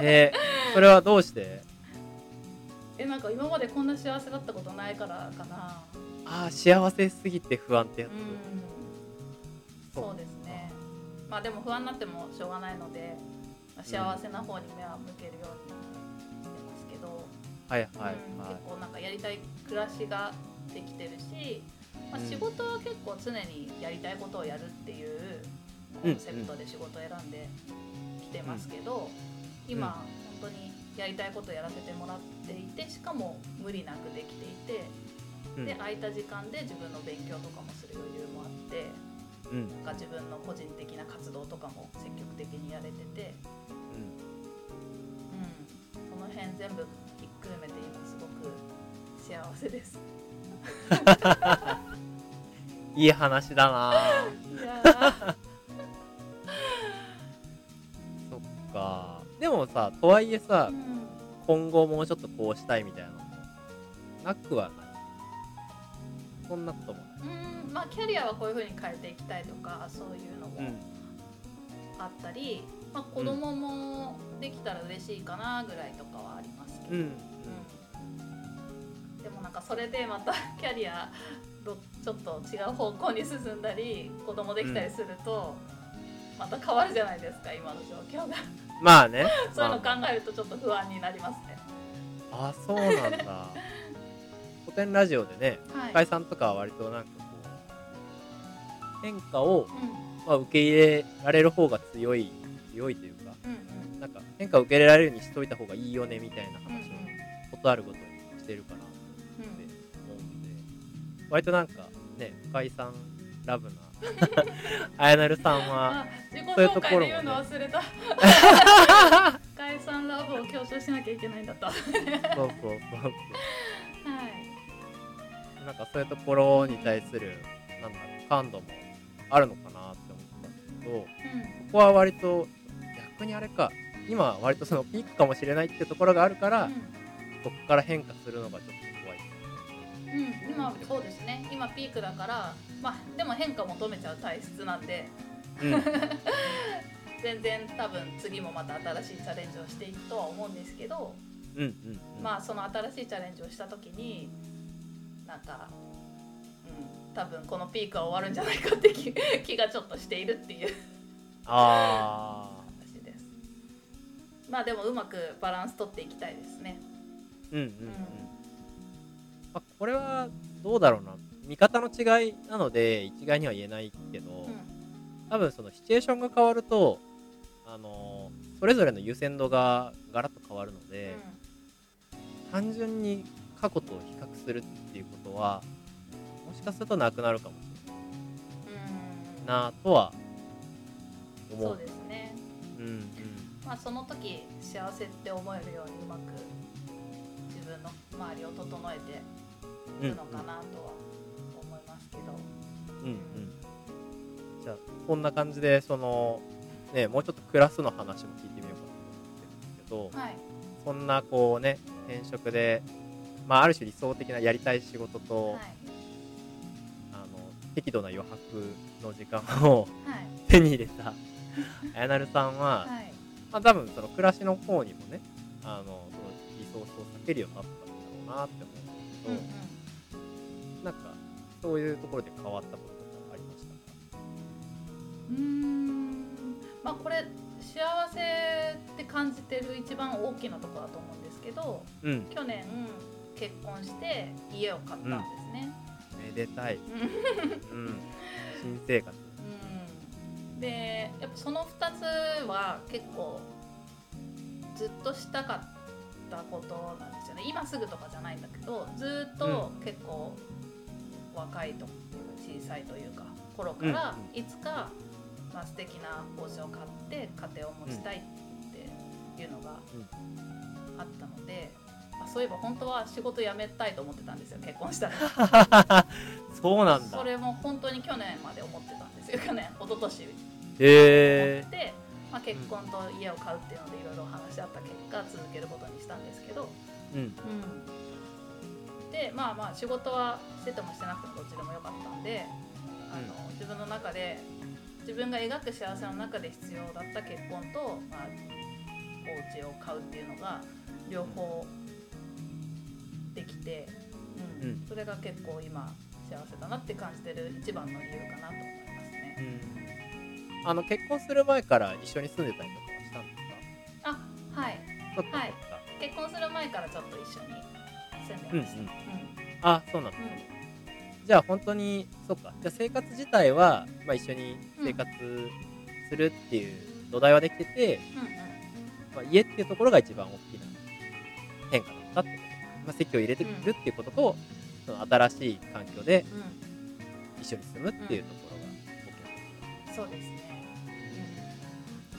えー、それはどうして？えなんか今までこんな幸せだったことないからかな。ああ幸せすぎて不安ってやつ、うん。そうですね。まあでも不安になってもしょうがないので、まあ幸せな方に目は向けるようにしてますけど、はいはいうんはい結構なんかやりたい暮らしができてるし、まあ、うん仕事は結構常にやりたいことをやるっていうコンセプトで仕事を選んできてますけど、今本当にやりたいことをやらせてもらっていてしかも無理なくできていて、うん。で空いた時間で自分の勉強とかもする余裕もあってうん。なんか自分の個人的な活動とかも積極的にやれてて、うん、その辺全部ひっくるめて今すごく幸せです。いい話だないやもさとはいえさうん。今後もうちょっとこうしたいみたいなのもなくはない。そんなこともない。うん。まあキャリアはこういう風に変えていきたいとかそういうのもあったり、まあ、子供もできたら嬉しいかなぐらいとかはありますけど、うん。うん。でもなんかそれでまた キャリアどちょっと違う方向に進んだり子供できたりすると、また変わるじゃないですか今の状況がまあね。そういうのまあ考えるとちょっと不安になりますね。あそうなんだ。古典ラジオでねはい、深井さんとかは割となんかこう変化を、うん。まあ、受け入れられる方が強い強いというかうんうん。なんか変化を受け入れられるようにしといた方がいいよねみたいなうん話をことあるごとにしてるかなって思うんで。割となんかね深井さんラブなあやなるさんはそういう紹ところも忘れた。解散ラブを強調しなきゃいけないんだったはいそうそうそう。そうなんかそういうところに対するなんだろう感度もあるのかなって思ったんですけどうん。ここは割と逆にあれか今は割とそのピークかもしれないっていうところがあるから、ここから変化するのがちょっとうん、うん、今そうですね。今ピークだからまあでも変化求めちゃう体質なんで。うん。全然多分次もまた新しいチャレンジをしていくとは思うんですけど、うんうんうん。まあその新しいチャレンジをした時になんか、うん、多分このピークは終わるんじゃないかって気 気がちょっとしているっていう。あ話です。まあでもうまくバランス取っていきたいですね。ーうんうんうん、まあ、これはどうだろうな。見方の違いなので一概には言えないけど、うん。多分そのシチュエーションが変わるとあのーそれぞれの優先度がガラッと変わるので、単純に過去と比較するっていうことはもしかするとなくなるかもしれないうん。なとは思う。そうですね。うんうん。まあその時幸せって思えるようにうまく自分の周りを整えていくのかなとは思いますけど、うんうん。じゃあこんな感じでそのねもうちょっとクラスの話も聞いてみようかなと思ってるんですけど、はい。そんなこうね転職でまあある種理想的なやりたい仕事と、はい。あの適度な余白の時間をはい。手に入れたあやなるさんは、はい。まあ、多分その暮らしの方にもねあのそのリソースを避けるようになったんだろうなって思うんうんですけうんど、なん。かそういうところで変わったこととかありました？かうーんまあこれ幸せって感じてる一番大きなところだと思うんですけどうん。去年結婚して家を買ったんですね。めでたい、うん。うん、新生活。うん。でやっぱその2つは結構ずっとしたかったことなんですよね。今すぐとかじゃないんだけどずっと結構若いと小さいというか頃からうんいつか、まあ素敵な帽子を買って家庭を持ちたいっていうのがあったので、まあ、そういえば本当は仕事辞めたいと思ってたんですよ結婚したら。そうなんだ。それも本当に去年まで思ってたんですよ去年一昨年。思へえって、まあ、結婚と家を買うっていうのでいろいろ話し合った結果続けることにしたんですけど、うん。うん、でまあまあ仕事はしててもしてなくてもどっちでもよかったんであの、自分の中で自分が描く幸せの中で必要だった結婚と、まあ、お家を買うっていうのが両方できて、うん。うん。それが結構今幸せだなって感じてる一番の理由かなと思いますね。うん。あの結婚する前から一緒に住んでたりとかはしたんですあはい。はい。結婚する前からちょっと一緒に住んでました。うんうん。うん。あそうなんだうん。じゃあ本当にそっか。じゃあ生活自体は、まあ、一緒に生活するっていう土台はできてて、うんうん。まあ、家っていうところが一番大きな変化だったってこと、まあ、席を入れてくるっていうことと、その新しい環境でうん。一緒に住むっていうところが大きなそうですね、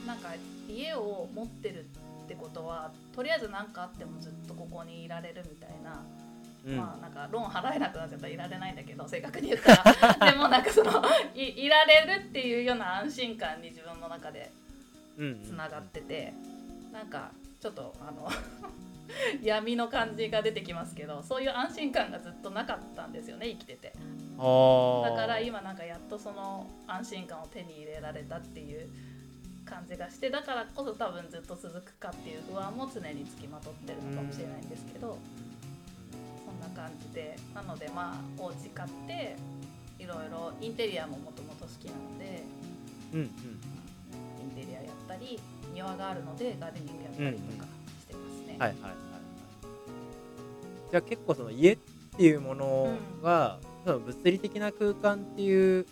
うん、なんか家を持ってるってことはとりあえず何かあってもずっとここにいられるみたいな、うん。まあなんかローン払えなくなっちゃったらいられないんだけど正確に言ったら。でもなんかそのいいられるっていうような安心感に自分の中でつながってて、なんかちょっとあの 闇の感じが出てきますけどそういう安心感がずっとなかったんですよね生きてて。だから今なんかやっとその安心感を手に入れられたっていう感じがしてだからこそ多分ずっと続くかっていう不安も常につきまとってるのかもしれないんですけどそんな感じでなのでまあお家買っていろいろインテリアももともと好きなのでうんうん。インテリアやったり庭があるのでガーデニングやったりとかしてますね。はいはいはいはい。じゃあ結構その家っていうものが、その物理的な空間っていう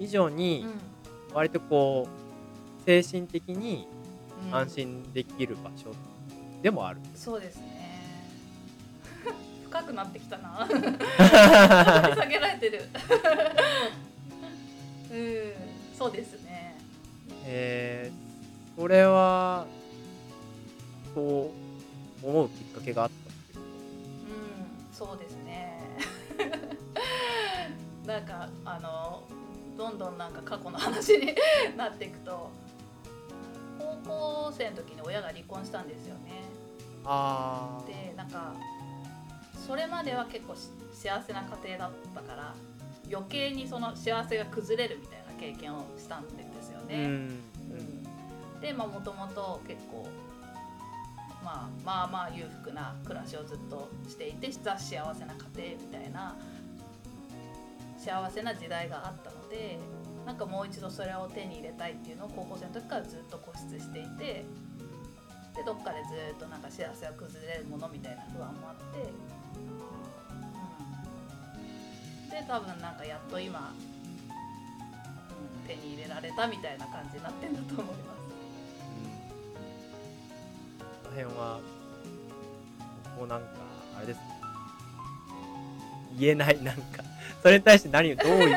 以上にうん。割とこう精神的にうん。安心できる場所でもある、そうですね。深くなってきたな。下げられてる。うん。そうですね。えー、それはそう思うきっかけがあったっていうこうん。そうですね。なんかあのどんどんなんか過去の話になっていくと高校生の時に親が離婚したんですよね。とあー。でなんかそれまでは結構し幸せな家庭だったから余計にその幸せが崩れるみたいな経験をしたんですよね。うん。うん。でもともと結構、まあ、まあまあ裕福な暮らしをずっとしていてザ幸せな家庭みたいな幸せな時代があったのでなんかもう一度それを手に入れたいっていうのを高校生の時からずっと固執していてでどっかでずっとなんか幸せが崩れるものみたいな不安もあって、うん、で多分なんかやっと今、うん、手に入れられたみたいな感じになってんだと思います。この辺はこうなんかあれですね。言えないなんか。それに対して何をどう言おう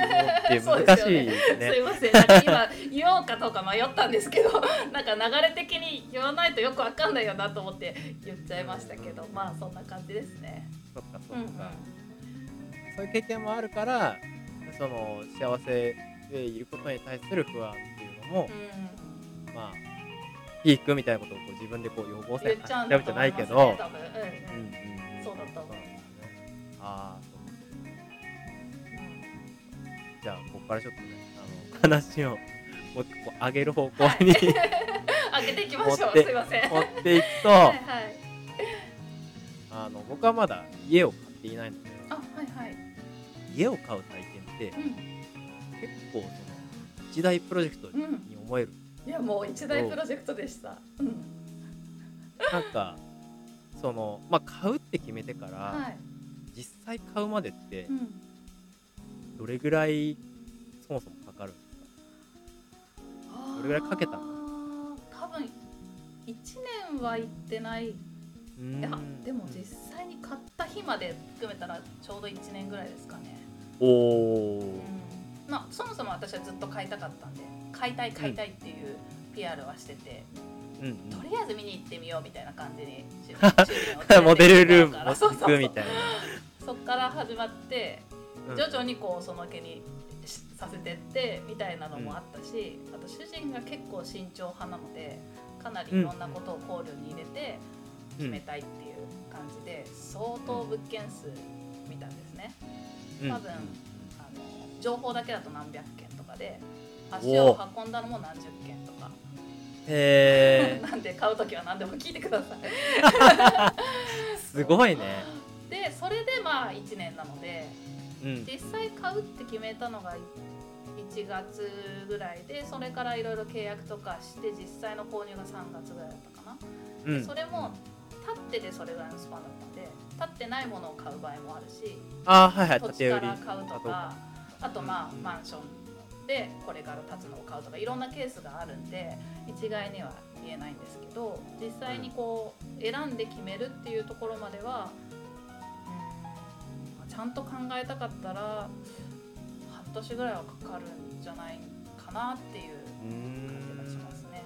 っうそう難しいですよね。ですね。すいません。なんか今言おうかどうか迷ったんですけど なんか流れ的に言わないとよくわかんないよなと思って言っちゃいましたけどまあそんな感じですね。そっかそうんうん。っか、そういう経験もあるからその幸せでいることに対する不安っていうのも、うん。まあピークみたいなことをこう自分でこう予防線言っちゃうじゃないけど、ねうんうん。うんうんそうだと思う。なんですね。ああじゃあここからちょっとねあの話をもう一個上げる方向に、上げていきましょうすいません。持っていくと、はいはい。あの僕はまだ家を買っていないのであはいはい。家を買う体験ってうん結構その一大プロジェクトに思える、いやもう一大プロジェクトでした。うん。なんかそのまあ買うって決めてから、はい。実際買うまでってうん。どれぐらいそもそもかかるんですか？どれぐらいかけたの？多分一年は行ってない。いやでも実際に買った日まで含めたらちょうど一年ぐらいですかね。おおうん。まあそもそも私はずっと買いたかったんで、買いたい買いたいっていう PR はしてて、うんうん。とりあえず見に行ってみようみたいな感じに モデルルーム行持っていくみたいな。そっから始まってうん徐々にこうその気にしさせてってみたいなのもあったし、あと主人が結構慎重派なのでかなりいろんなことを考慮に入れて決めたいっていう感じで相当物件数見たんですね。うん。多分あの情報だけだと何百件とかで足を運んだのも何十件とか。へえ なんで買う時は何でも聞いてください。すごいね。でそれでまあ1年なのでうん。実際買うって決めたのが1月ぐらいでそれからいろいろ契約とかして実際の購入が3月ぐらいだったかな、うん。でそれも立ってでそれぐらいのスパンだったんで立ってないものを買う場合もあるしあーはいはい土地から買うとあかあとまあうん。マンションでこれから建つのを買うとかいろんなケースがあるんで一概には言えないんですけど実際にこう選んで決めるっていうところまではうんちゃんと考えたかったら半年ぐらいはかかるんじゃないかなっていう感じがしますね。なる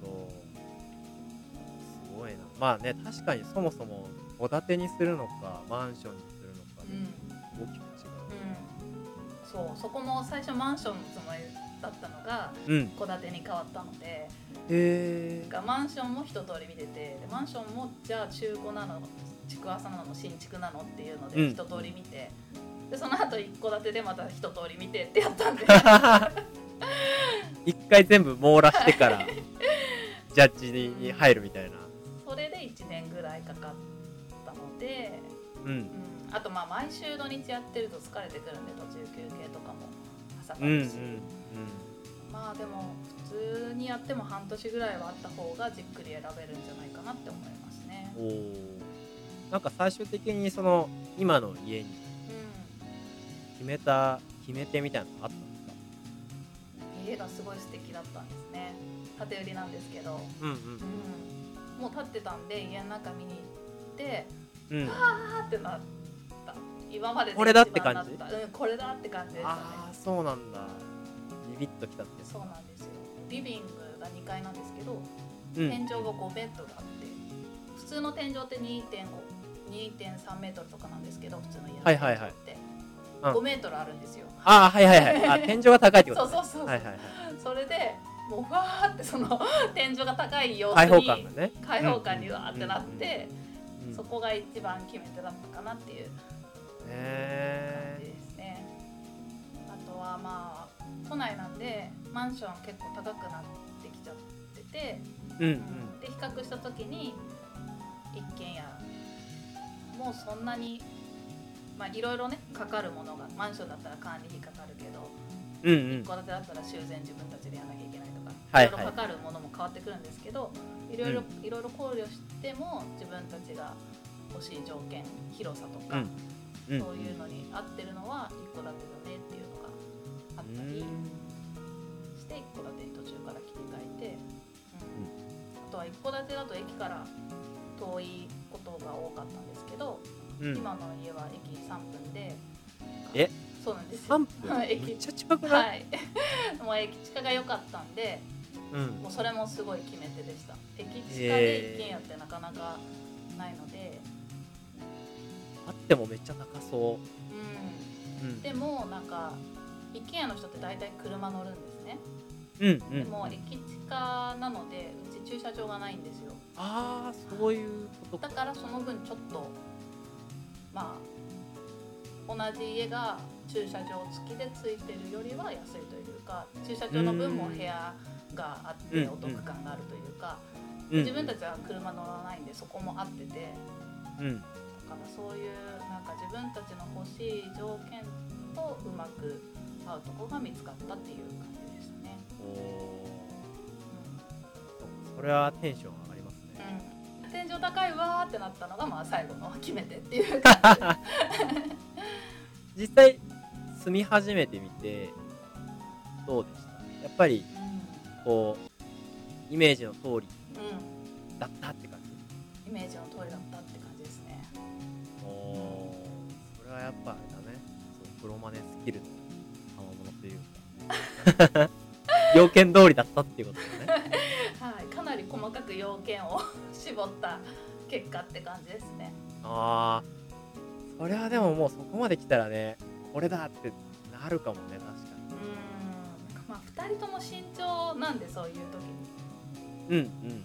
ほど。すごいな。まあね確かにそもそも戸建てにするのかマンションにするのかうん。で大きく違う。ん、そう。そこも最初マンションのつもりだったのがううん。戸建てに変わったのでへえがマンションも一通り見ててでマンションもじゃあ中古なの築浅なの？新築なの？っていうのうん。で一通り見て、でその後一戸建てでまた一通り見てってやったんで。一回全部網羅してからジャッジに入るみたいな。それで1年ぐらいかかったので、うん。うん、あとまあ毎週土日やってると疲れてくるんで途中休憩とかも朝かうんうんるし、まあでも普通にやっても半年ぐらいはあった方がじっくり選べるんじゃないかなって思いますね。なんか最終的にその今の家にうん決めた決め手みたいなのあったんですか家がすごい素敵だったんですね。建て売りなんですけど、うんうん、もう建ってたんで家の中見に行ってうん。うんあーってなった。今まででこれだって感じ？うんこれだって感じでしたね。ああそうなんだ。ビビッときたってそうなんですよ。リビングが2階なんですけど、うん。天井が5メートルあって普通の天井って2.5 2.3メートルとかなんですけど普通の家のはいはいはい。天井ってうん。5メートルあるんですよ、ああはいはいはい。あ 天井が高いってことね。そうそうそうはいはいはい。それでもうふわーってその 天井が高い様子開放に感がね。開放感にわーってなって、うんそこが一番決め手だったかなっていう感へじですね。あとはまあ都内なんでマンション結構高くなってきちゃってて、えうん。で比較した時に一軒家もうそんなにまあいろいろねかかるものがマンションだったら管理費かかるけどうんうん。一戸建てだったら修繕自分たちでやらなきゃいけないとか、はいい。ろいろかかるものも変わってくるんですけどいろいろいろいろ考慮しても自分たちが欲しい条件広さとか、うん。うん。そういうのに合ってるのは一戸建てだねっていうのがあったりして一戸建てに途中から切り替えて、うん。あとは一戸建てだと駅から遠いことが多かったんですけど、うん。今の家は駅3分で。え？そうなんですよ。3分？はい駅。めっちゃ近くない、はい。もう駅近が良かったんでうん。もうそれもすごい決め手でした。駅近で一軒家ってなかなかないので、あってもめっちゃ高そう。ん。う、うん、でもなんか一軒家の人って大体車乗るんですね、うんうん。でも駅近なので駐車場がないんですよ。ああそういうことか。だからその分ちょっとまあ同じ家が駐車場付きでついてるよりは安いというか駐車場の分も部屋があってうん。お得感があるというか、うん。自分たちは車乗らないんでそこも合ってて。うん。だからそういうなんか自分たちの欲しい条件とうまく合うとこが見つかったっていう感じでしたね。おーそれはテンション上がりますね。うん。うん、天井高いわーってなったのがまあ最後の決め手っていう感じ。実際住み始めてみてどうでした？やっぱりこうイメージの通りうん、うん、だったって感じ？イメージの通りだったって感じですね。おおそれはやっぱあれだね。そうプロマネスキルの賜物というか。要件通りだったっていうこと絞った結果って感じですね。ああそれはでももうそこまで来たらねこれだってなるかもね確かうん、まあ二人とも慎重なんでそういう時に。にうん。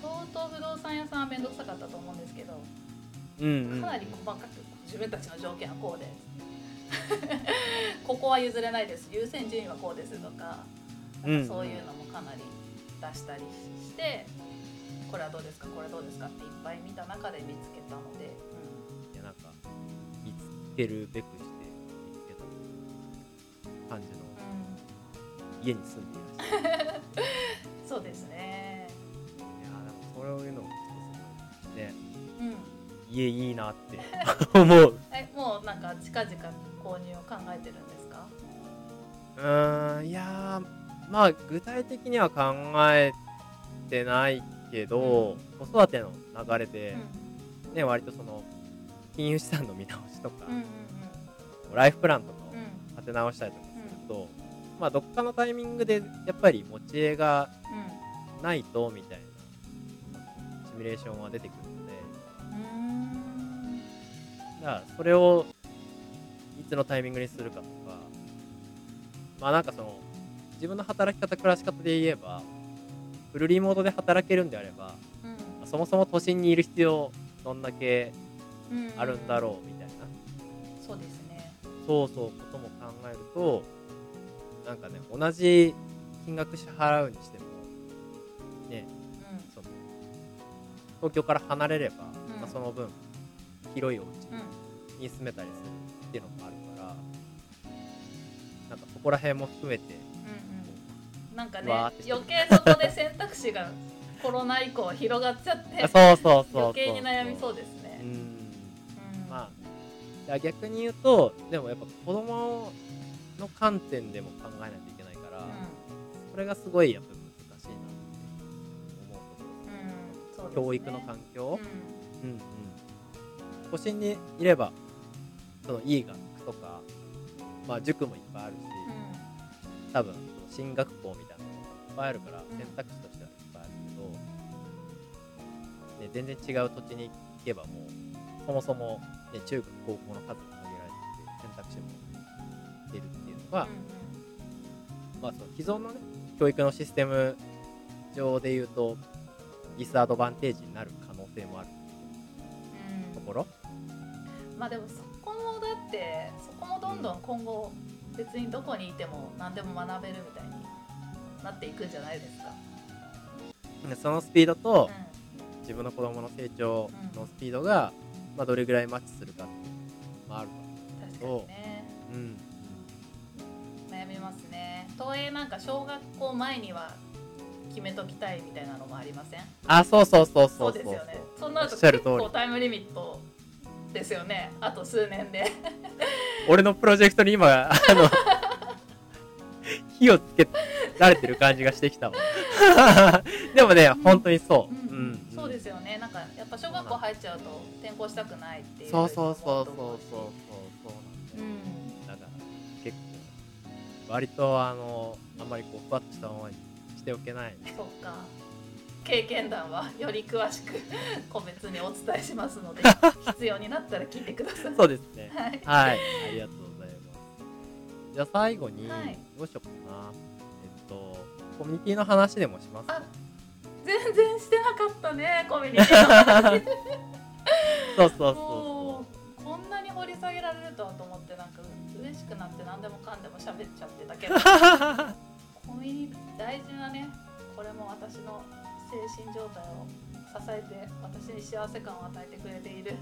相当不動産屋さんは面倒くさかったと思うんですけど、うんうんうん。かなり細かく自分たちの条件はこうで。ここは譲れないです。優先順位はこうですとかうんそういうのもかなり出したりしてこれはどうですか？これはどうですか？っていっぱい見た中で見つけたので、いやなんか見つけるべくして見つけた感じの。うん。家に住んでいらっしゃるうん、そうですね。いやでもそういうのもちょっとすごい。ね。うん。家いいなって。思う。えもうなんか近々購入を考えてるんですか？うーんいやーまあ具体的には考えてないけど、子育ての流れで、ね割とその金融資産の見直しとか、ライフプランとかを立て直したりとかすると、まあどっかのタイミングでやっぱり持ち家がないとみたいなシミュレーションは出てくるので。だからそれをいつのタイミングにするかとかまあなんかその自分の働き方暮らし方で言えばフルリモートで働けるんであればうん。そもそも都心にいる必要どんだけうん。あるんだろうみたいな。そうですね。そうそうことも考えるとなんかね同じ金額支払うにしてもねうその東京から離れれば、うん。まあ、その分広いお家んうん。に住めたりするっていうのもあるからなんかそこら辺も含めてうんうんなんかね余計そこで選択肢がコロナ以降広がっちゃってあそうそうそうそう。余計に悩みそうですね。う。ん。うん。まあ逆に言うとでもやっぱ子供の観点でも考えないといけないから、それがすごいやっぱ難しいなって思うところ。うん。ね。教育の環境、ううんうん、都心にいればそのいい学区とか、まあ、塾もいっぱいあるし、ん。多分進学校みたいなのがいっぱいあるからん選択肢としてはいっぱいあるけど、ね、全然違う土地に行けばもうそもそも、ね、中学高校の数も限られてて選択肢も出るっていうのが、まあ、その既存のね教育のシステム上で言うとディスアドバンテージになる可能性もあるうんところ、うん。まあでもそこもだってそこもどんどん今後別にどこにいても何でも学べるみたいになっていくんじゃないですか。でそのスピードとう自分の子供の成長のスピードが、まあ、どれぐらいマッチするかっていうのもあるかん、確かにねらうん悩みますね。とはいえなんか小学校前には決めときたいみたいなのもありません？あそうそうそうそそううですよね。そうなるとおっしゃる通り結構タイムリミットですよね。あと数年で。俺のプロジェクトに今あの火をつけられてる感じがしてきたわ でもね、うん本当にそう、うんうんそうですよね。なんかやっぱ小学校入っちゃうと転校したくないっていう。そうそうそうそうそうそう思そううなんん。だよだから結構割とあのあんまりこうふわっとしたままにしておけないそうか。経験談はより詳しく個別にお伝えしますので 必要になったら聞いてください。そうですねはい。はい、ありがとうございます。じゃあ最後に、はいどうしようかな。えっと、コミュニティの話でもしますあ全然してなかったねコミュニティの話。そうそうそうもうこんなに掘り下げられるとはと思ってなんか嬉しくなって何でもかんでも喋っちゃってたけど。コミュニティ大事なねこれも私の精神状態を支えて私に幸せ感を与えてくれている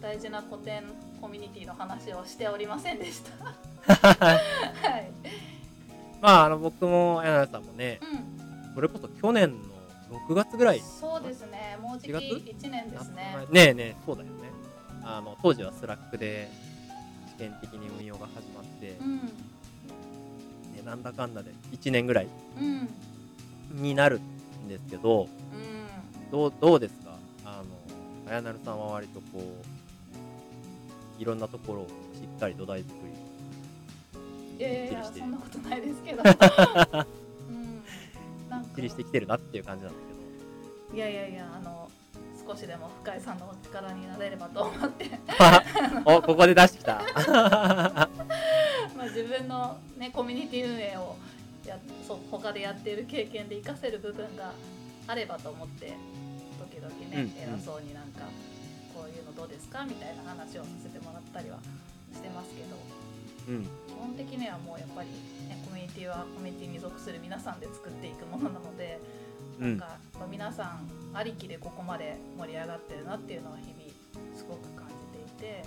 大事な古典コミュニティの話をしておりませんでした。はい、まあ、あの、僕も、柳さんもね、うそれこそ去年の6月ぐらいん、そうですね。もうじき4 1年ですね。ねえねえ、そうだよね。あの、当時は Slack で試験的に運用が始まって、うん。ね、なんだかんだで1年ぐらいうん。になるんですけど、うん。どうどうですか？あの、あやなるさんは割とこう、いろんなところをしっかり土台作りいやいやそんなことないですけど、うん、なんか。きりしてきてるなっていう感じなんだけいやいやいやあの少しでも深井さんのお力になれればと思って。ど おここで出してきた。まあ自分の、ね、コミュニティ運営をやそう他でやっている経験で活かせる部分があればと思って時々ね、偉そうになんかこういうのどうですかみたいな話をさせてもらったりはしてますけど。うん。基本的にはもうやっぱり、ね、コミュニティはコミュニティに属する皆さんで作っていくものなのでうん。なんか皆さんありきでここまで盛り上がってるなっていうのは日々すごく感じていて。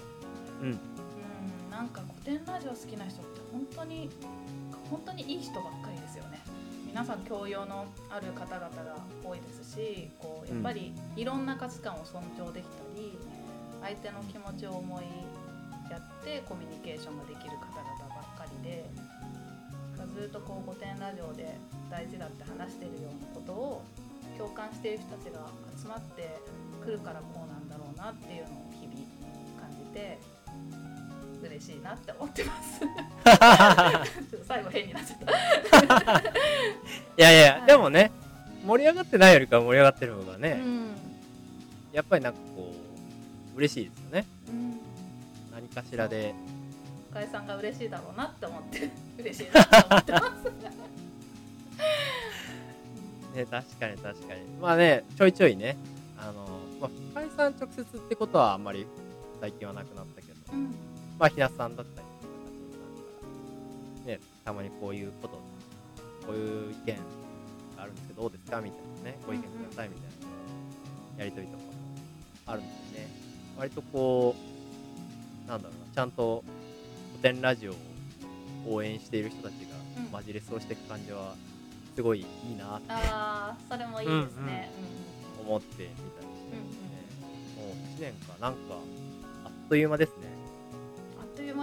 うん。うんなんか古典ラジオ好きな人って本当に本当にいい人ばっかりですよね。皆さん教養のある方々が多いですしこうやっぱりいろんな価値観を尊重できたり相手の気持ちを思いやってコミュニケーションができる方々ばっかりでずっとこう古典ラジオで大事だって話してるようなことを共感している人たちが集まってくるからこうなんだろうなっていうのを日々感じて嬉しいなって思ってます。最後変になっちゃった。いやいや、はい。でもね盛り上がってないよりかは盛り上がってる方がね、うん。やっぱりなんかこう嬉しいですよね。うん。何かしらで。深井さんが嬉しいだろうなって思って 嬉しいなって思ってます。ね確かに確かに。まあねちょいちょいねあの、まあ、深井さん直接ってことはあんまり最近はなくなったけど。うんまあひなさんだったりとかねたまにこういうことこういう意見があるんですけどどうですか？みたいなねご意見くださいみたいなやりとりとかもあるんですね。割とこうなんだろうなちゃんと古典ラジオを応援している人たちうん。がマジレスをしていく感じはすごいいいなってああそれもいいですね。思ってみたりして。うんうん。もう1年かなんかあっという間ですね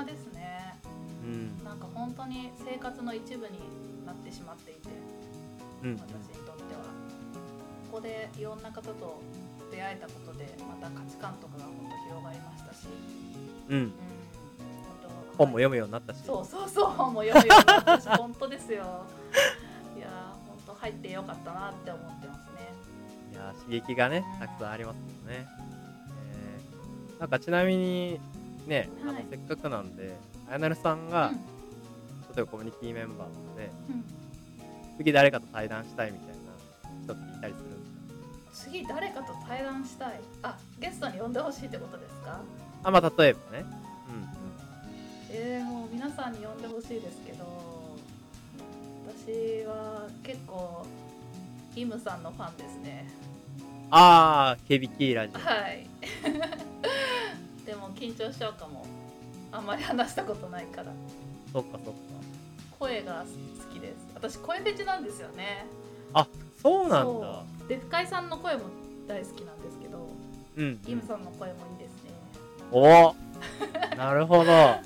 あっという間ですね。うん。なんか本当に生活の一部になってしまっていてうん。私にとっては。ここでいろんな方と出会えたことでまた価値観とかが本当広がりましたし、うん。うん、本も読むようになったし。そうそうそう本も読むようになったし。本当ですよ。いやー本当入ってよかったなって思ってますね。いやー刺激がねたくさんありますけどね、えー。なんかちなみにね、あのはいせっかくなんであやなるさんが、うん。例えばコミュニティメンバーなのでうん。次誰かと対談したいみたいな人っていたりするんですか？次誰かと対談したい。あゲストに呼んでほしいってことですか？あまあ例えばね。えー、もう皆さんに呼んでほしいですけど私は結構イムさんのファンですね。うんああ KBK ラジオ。はいでも緊張しちゃうかも。あんまり話したことないから。そっかそっか。声が好きです。私声フェチなんですよね。そうなんだ。で深井さんの声も大好きなんですけど、うんイムさんの声もいいですね。おなるほど。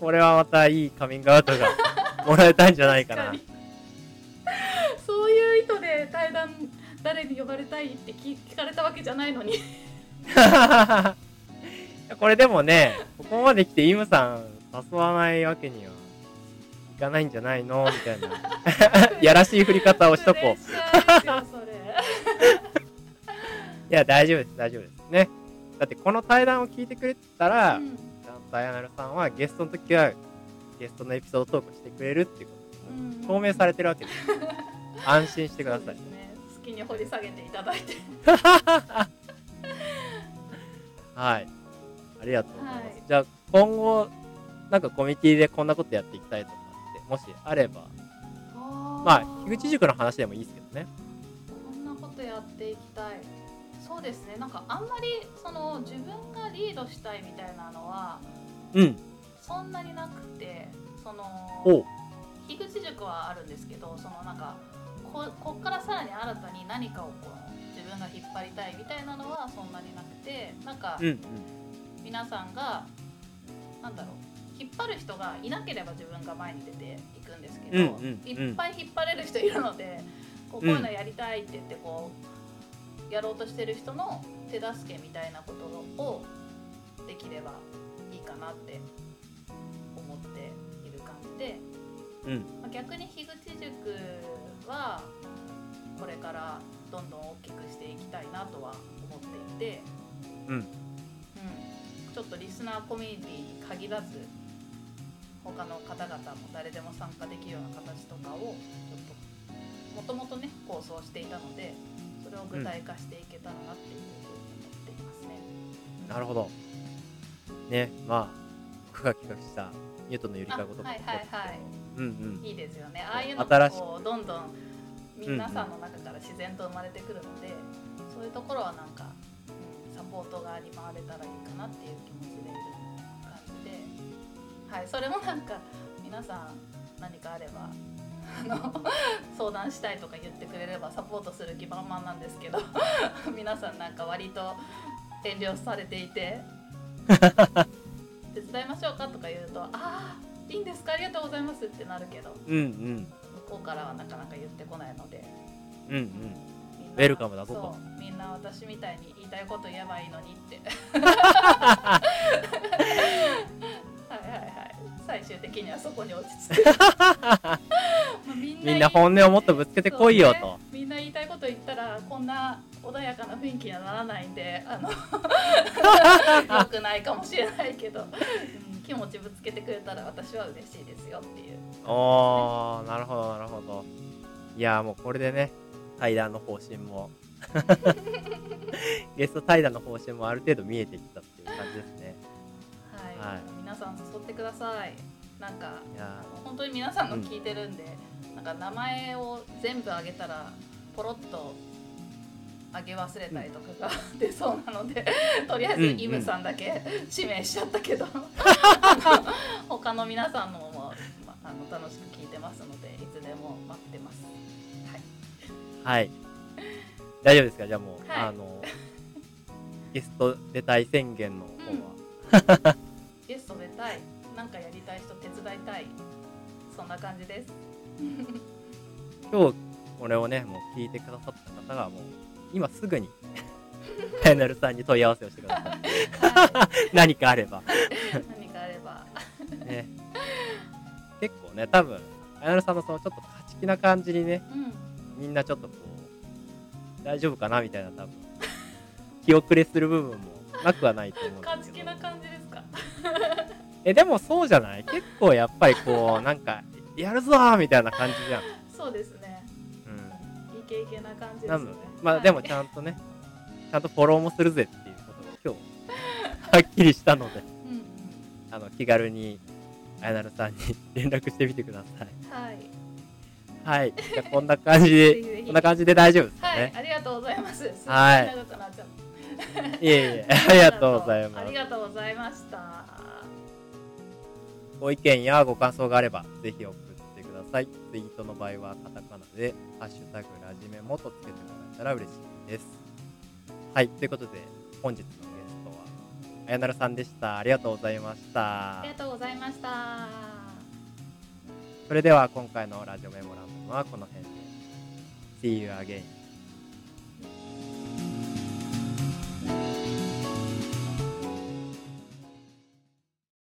これはまたいいカミングアウトが もらえたんじゃないかな。そういう意図で対談誰に呼ばれたいって聞聞かれたわけじゃないのに これでもねここまで来てイムさん誘わないわけにはいかないんじゃないの？みたいな。やらしい振り方をしとこう。いや大丈夫です。大丈夫ですね。だってこの対談を聞いてくれてたら、うん。ちゃんとあやなるさんはゲストの時はゲストのエピソードトークしてくれるっていうこと。うん。証明されてるわけです。安心してください。ね。好きに掘り下げていただいて。はいありがとうございます、はい。じゃあ今後なんかコミュニティでこんなことやっていきたいとかってもしあれば。まあ樋口塾の話でもいいですけどね。こんなことやっていきたい。そうですね。なんかあんまりその自分がリードしたいみたいなのはうん。そんなになくてその樋口塾はあるんですけどそのなんかここっからさらに新たに何かをこう自分が引っ張りたいみたいなのはそんなになくてなんかうんうん皆さんがなんだろう引っ張る人がいなければ自分が前に出ていくんですけど、うんうんいっぱい引っ張れる人いるのでこうこういうのやりたいって言ってこうやろうとしてる人の手助けみたいなことをできればいいかなって思っている感じで、うんまあ逆に樋口塾はこれからどんどん大きくしていきたいなとは思っていて。うんうん、ちょっとリスナーコミュニティに限らず他の方々も誰でも参加できるような形とかをちょっともともとね構想していたのでそれを具体化していけたらなっていうふうに思っていますね。なるほど。ねまあ僕が企画したニュートンのゆりかごとかあはいはいはい。うんうん。いいですよね。ああいうの新しいこうどんどん皆さんの中から自然と生まれてくるので、そういうところはなんか、ポート側に回れたらいいかなっていう気持ちでいる感じで、はい、それもなんか皆さん何かあればあの 相談したいとか言ってくれればサポートする気満々なんですけど 皆さんなんか割と遠慮されていて 手伝いましょうかとか言うとああいいんですか？ありがとうございますってなるけどうんうん。向こうからはなかなか言ってこないので。うんうんウェルカムだぞとみんな私みたいに言いたいこと言えばいいのにって。はいはいはい。最終的にはそこに落ち着く。まあみみんな本音をもっとぶつけてこいよと、ね。みんな言いたいこと言ったらこんな穏やかな雰囲気にはならないんであの 良くないかもしれないけど、うん、気持ちぶつけてくれたら私は嬉しいですよっていう。おーなるほどなるほど。いやもうこれでね対談の方針も。ゲスト対談の方針もある程度見えてきたっていう感じですね。はい、はい。皆さん誘ってください。なんか本当に皆さんの聞いてるんで、なんか名前を全部あげたらポロッとあげ忘れたりとかが出そうなので とりあえずうんうん。イムさんだけ指名しちゃったけど、他の皆さんのも、まあの楽しく聞いてますのでいつでも待ってます。はい。はい大丈夫ですか？じゃあもう、はい。あのゲスト出たい宣言の方は、ゲスト出たい。なんかやりたい人手伝いたい。そんな感じです。今日これをねもう聞いてくださった方がもう今すぐにカヤナルさんに問い合わせをしてください。は何かあれば。い、何かあれば。ね。結構ね多分カヤナルさんのそのちょっと勝ち気な感じにねうんみんなちょっとこう大丈夫かなみたいな多分。気遅れする部分もなくはないと思うんですけど。な感じですか？えでもそうじゃない？結構やっぱりこうなんかやるぞーみたいな感じじゃん、そうですね。うん、イケイケな感じですね。なのでまあはい。でもちゃんとねちゃんとフォローもするぜっていうことが今日 はっきりしたのでうんうん。あの気軽にあやなるさんに 連絡してみてください。はいはい。じゃあこんな感じで こんな感じで大丈夫ですかはい。ね、ありがとうございます。はい。長くなっちゃった。い、えいえ。ありがとうございます。ありがとうございました。ご意見やご感想があればぜひ送ってください。ツイートの場合はカタカナで「ハッシュタグラジメモ」とつけてもらえたら嬉しいです。はい。ということで本日のゲストはあやなるさんでした。ありがとうございました。ありがとうございました。それでは今回のラジオメモラはこの辺で See you again